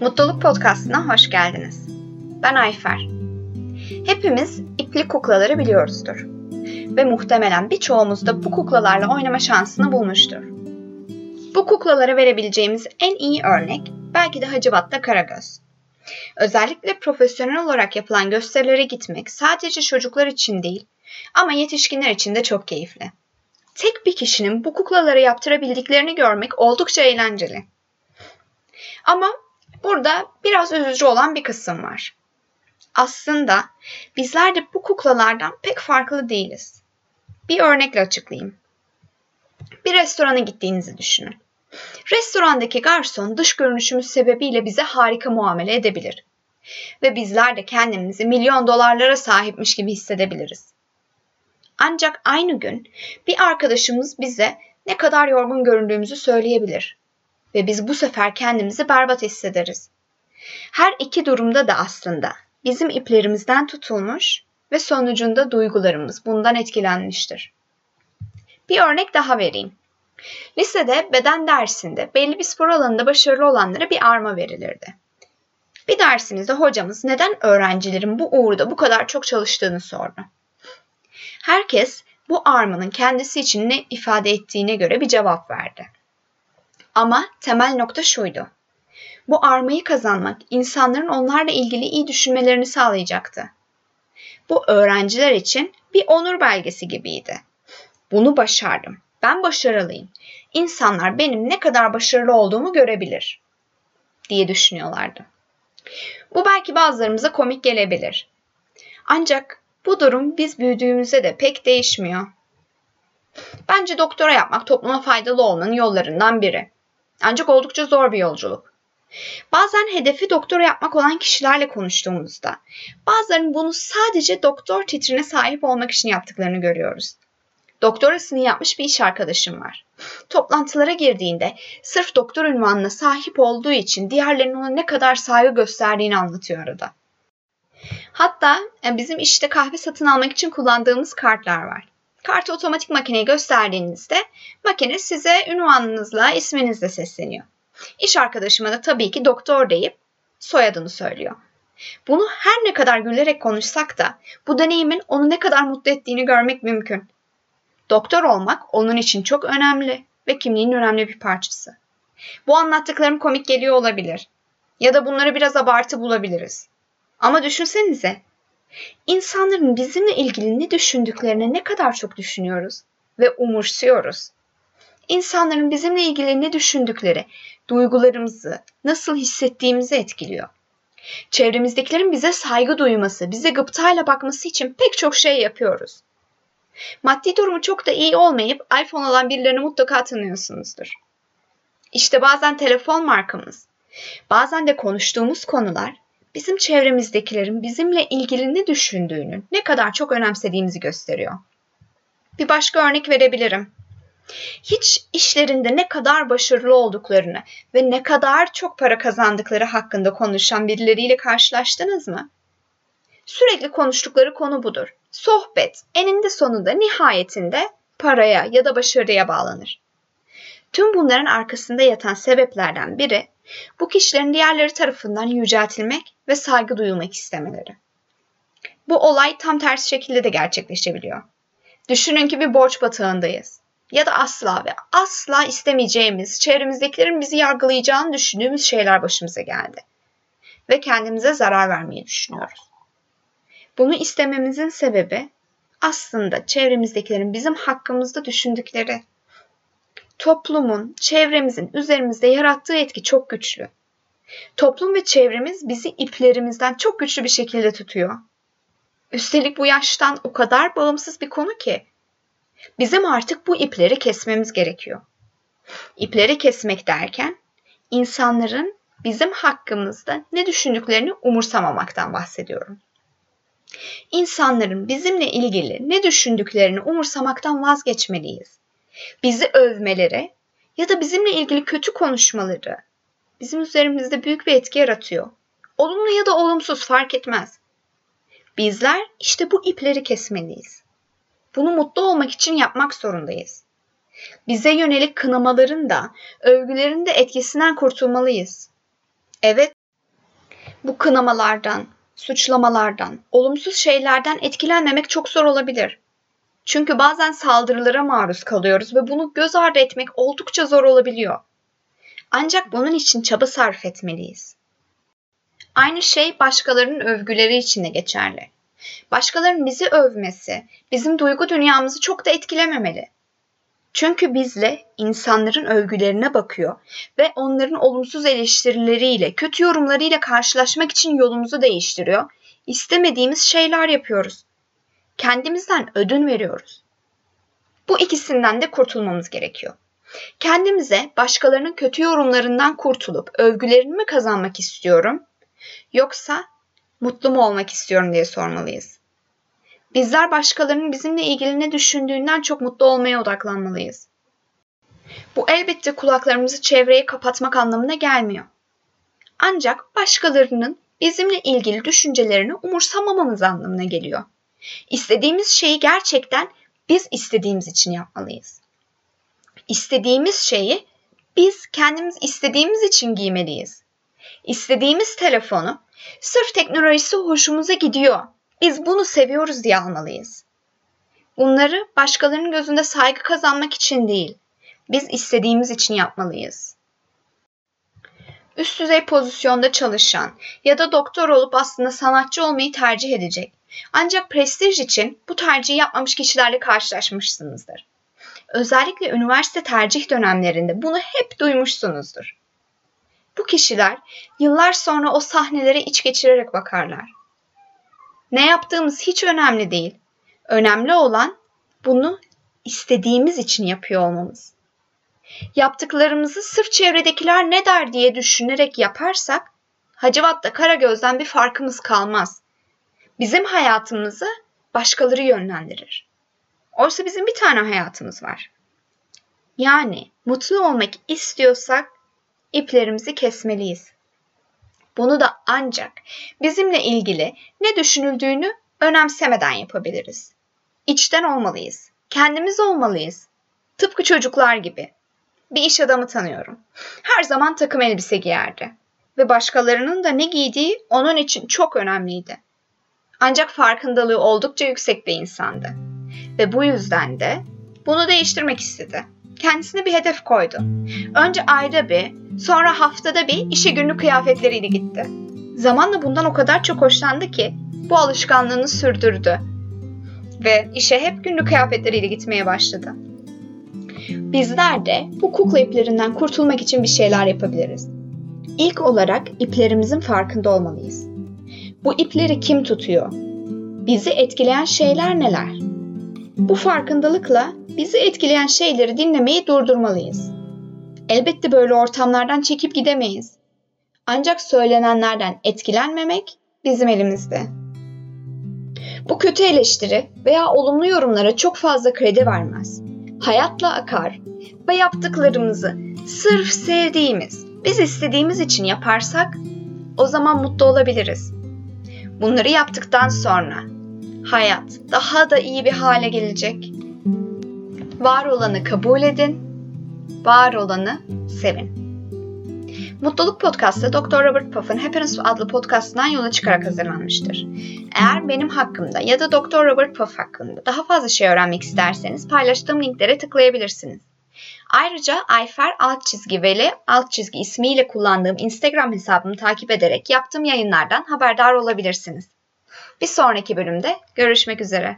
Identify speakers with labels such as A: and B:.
A: Mutluluk Podcast'ına hoş geldiniz. Ben Ayfer. Hepimiz ipli kuklaları biliyoruzdur. Ve muhtemelen birçoğumuz da bu kuklalarla oynama şansını bulmuştur. Bu kuklalara verebileceğimiz en iyi örnek belki de Hacivat'ta Karagöz. Özellikle profesyonel olarak yapılan gösterilere gitmek sadece çocuklar için değil ama yetişkinler için de çok keyifli. Tek bir kişinin bu kuklaları yaptırabildiklerini görmek oldukça eğlenceli. Ama burada biraz üzücü olan bir kısım var. Aslında bizler de bu kuklalardan pek farklı değiliz. Bir örnekle açıklayayım. Bir restorana gittiğinizi düşünün. Restorandaki garson dış görünüşümüz sebebiyle bize harika muamele edebilir. Ve bizler de kendimizi milyon dolarlara sahipmiş gibi hissedebiliriz. Ancak aynı gün bir arkadaşımız bize ne kadar yorgun göründüğümüzü söyleyebilir ve biz bu sefer kendimizi berbat hissederiz. Her iki durumda da aslında bizim iplerimizden tutulmuş ve sonucunda duygularımız bundan etkilenmiştir. Bir örnek daha vereyim. Lisede beden dersinde belli bir spor alanında başarılı olanlara bir arma verilirdi. Bir dersimizde hocamız neden öğrencilerin bu uğurda bu kadar çok çalıştığını sordu. Herkes bu armanın kendisi için ne ifade ettiğine göre bir cevap verdi. Ama temel nokta şuydu. Bu armayı kazanmak insanların onlarla ilgili iyi düşünmelerini sağlayacaktı. Bu öğrenciler için bir onur belgesi gibiydi. Bunu başardım. Ben başarılıyım. İnsanlar benim ne kadar başarılı olduğumu görebilir diye düşünüyorlardı. Bu belki bazılarımıza komik gelebilir. Ancak bu durum biz büyüdüğümüzde de pek değişmiyor. Bence doktora yapmak topluma faydalı olmanın yollarından biri. Ancak oldukça zor bir yolculuk. Bazen hedefi doktora yapmak olan kişilerle konuştuğumuzda bazılarının bunu sadece doktor titrine sahip olmak için yaptıklarını görüyoruz. Doktorasını yapmış bir iş arkadaşım var. Toplantılara girdiğinde sırf doktor ünvanına sahip olduğu için diğerlerinin ona ne kadar saygı gösterdiğini anlatıyor arada. Hatta e, bizim işte kahve satın almak için kullandığımız kartlar var. Kartı otomatik makineye gösterdiğinizde makine size ünvanınızla isminizle sesleniyor. İş arkadaşıma da tabii ki doktor deyip soyadını söylüyor. Bunu her ne kadar gülerek konuşsak da bu deneyimin onu ne kadar mutlu ettiğini görmek mümkün. Doktor olmak onun için çok önemli ve kimliğin önemli bir parçası. Bu anlattıklarım komik geliyor olabilir. Ya da bunları biraz abartı bulabiliriz. Ama düşünsenize. İnsanların bizimle ilgili ne düşündüklerini ne kadar çok düşünüyoruz ve umursuyoruz. İnsanların bizimle ilgili ne düşündükleri, duygularımızı, nasıl hissettiğimizi etkiliyor. Çevremizdekilerin bize saygı duyması, bize gıptayla bakması için pek çok şey yapıyoruz. Maddi durumu çok da iyi olmayıp iPhone olan birilerini mutlaka tanıyorsunuzdur. İşte bazen telefon markamız, bazen de konuştuğumuz konular bizim çevremizdekilerin bizimle ilgili ne düşündüğünü, ne kadar çok önemsediğimizi gösteriyor. Bir başka örnek verebilirim. Hiç işlerinde ne kadar başarılı olduklarını ve ne kadar çok para kazandıkları hakkında konuşan birileriyle karşılaştınız mı? Sürekli konuştukları konu budur. Sohbet eninde sonunda nihayetinde paraya ya da başarıya bağlanır. Tüm bunların arkasında yatan sebeplerden biri bu kişilerin diğerleri tarafından yüceltilmek ve saygı duyulmak istemeleri. Bu olay tam tersi şekilde de gerçekleşebiliyor. Düşünün ki bir borç batağındayız. Ya da asla ve asla istemeyeceğimiz, çevremizdekilerin bizi yargılayacağını düşündüğümüz şeyler başımıza geldi. Ve kendimize zarar vermeyi düşünüyoruz. Bunu istememizin sebebi aslında çevremizdekilerin bizim hakkımızda düşündükleri. Toplumun, çevremizin üzerimizde yarattığı etki çok güçlü. Toplum ve çevremiz bizi iplerimizden çok güçlü bir şekilde tutuyor. Üstelik bu yaştan o kadar bağımsız bir konu ki bizim artık bu ipleri kesmemiz gerekiyor. İpleri kesmek derken insanların bizim hakkımızda ne düşündüklerini umursamamaktan bahsediyorum. İnsanların bizimle ilgili ne düşündüklerini umursamaktan vazgeçmeliyiz. Bizi övmeleri ya da bizimle ilgili kötü konuşmaları bizim üzerimizde büyük bir etki yaratıyor. Olumlu ya da olumsuz fark etmez. Bizler işte bu ipleri kesmeliyiz. Bunu mutlu olmak için yapmak zorundayız. Bize yönelik kınamaların da, övgülerin de etkisinden kurtulmalıyız. Evet, Bu kınamalardan, suçlamalardan, olumsuz şeylerden etkilenmemek çok zor olabilir. Çünkü bazen saldırılara maruz kalıyoruz ve bunu göz ardı etmek oldukça zor olabiliyor. Ancak bunun için çaba sarf etmeliyiz. Aynı şey başkalarının övgüleri için de geçerli. Başkalarının bizi övmesi bizim duygu dünyamızı çok da etkilememeli. Çünkü bizle insanların övgülerine bakıyor ve onların olumsuz eleştirileriyle, kötü yorumlarıyla karşılaşmak için yolumuzu değiştiriyor. İstemediğimiz şeyler yapıyoruz. Kendimizden ödün veriyoruz. Bu ikisinden de kurtulmamız gerekiyor. Kendimize başkalarının kötü yorumlarından kurtulup övgülerini mi kazanmak istiyorum yoksa mutlu mu olmak istiyorum diye sormalıyız. Bizler başkalarının bizimle ilgili ne düşündüğünden çok mutlu olmaya odaklanmalıyız. Bu elbette kulaklarımızı çevreye kapatmak anlamına gelmiyor. Ancak başkalarının bizimle ilgili düşüncelerini umursamamamız anlamına geliyor. İstediğimiz şeyi gerçekten biz istediğimiz için yapmalıyız. İstediğimiz şeyi biz kendimiz istediğimiz için giymeliyiz. İstediğimiz telefonu sırf teknolojisi hoşumuza gidiyor biz bunu seviyoruz diye almalıyız. Bunları başkalarının gözünde saygı kazanmak için değil, biz istediğimiz için yapmalıyız. Üst düzey pozisyonda çalışan ya da doktor olup aslında sanatçı olmayı tercih edecek. Ancak prestij için bu tercihi yapmamış kişilerle karşılaşmışsınızdır. Özellikle üniversite tercih dönemlerinde bunu hep duymuşsunuzdur. Bu kişiler yıllar sonra o sahnelere iç geçirerek bakarlar. Ne yaptığımız hiç önemli değil. Önemli olan bunu istediğimiz için yapıyor olmamız. Yaptıklarımızı sırf çevredekiler ne der diye düşünerek yaparsak Hacivat'ta Karagöz'den bir farkımız kalmaz. Bizim hayatımızı başkaları yönlendirir. Oysa bizim bir tane hayatımız var. Yani mutlu olmak istiyorsak iplerimizi kesmeliyiz. Bunu da ancak bizimle ilgili ne düşünüldüğünü önemsemeden yapabiliriz. İçten olmalıyız. Kendimiz olmalıyız. Tıpkı çocuklar gibi. Bir iş adamı tanıyorum. Her zaman takım elbise giyerdi. Ve başkalarının da ne giydiği onun için çok önemliydi. Ancak farkındalığı oldukça yüksek bir insandı. Ve bu yüzden de bunu değiştirmek istedi. Kendisine bir hedef koydu. Önce ayda bir, Sonra haftada bir işe günlük kıyafetleriyle gitti. Zamanla bundan o kadar çok hoşlandı ki bu alışkanlığını sürdürdü. Ve işe hep günlük kıyafetleriyle gitmeye başladı. Bizler de bu kukla iplerinden kurtulmak için bir şeyler yapabiliriz. İlk olarak iplerimizin farkında olmalıyız. Bu ipleri kim tutuyor? Bizi etkileyen şeyler neler? Bu farkındalıkla bizi etkileyen şeyleri dinlemeyi durdurmalıyız. Elbette böyle ortamlardan çekip gidemeyiz. Ancak söylenenlerden etkilenmemek bizim elimizde. Bu kötü eleştiri veya olumlu yorumlara çok fazla kredi vermez. Hayatla akar ve yaptıklarımızı sırf sevdiğimiz, biz istediğimiz için yaparsak o zaman mutlu olabiliriz. Bunları yaptıktan sonra hayat daha da iyi bir hale gelecek. Var olanı kabul edin var olanı sevin. Mutluluk Podcast'ı Dr. Robert Puff'ın Happiness adlı podcastından yola çıkarak hazırlanmıştır. Eğer benim hakkımda ya da Dr. Robert Puff hakkında daha fazla şey öğrenmek isterseniz paylaştığım linklere tıklayabilirsiniz. Ayrıca Ayfer alt çizgi Veli alt çizgi ismiyle kullandığım Instagram hesabımı takip ederek yaptığım yayınlardan haberdar olabilirsiniz. Bir sonraki bölümde görüşmek üzere.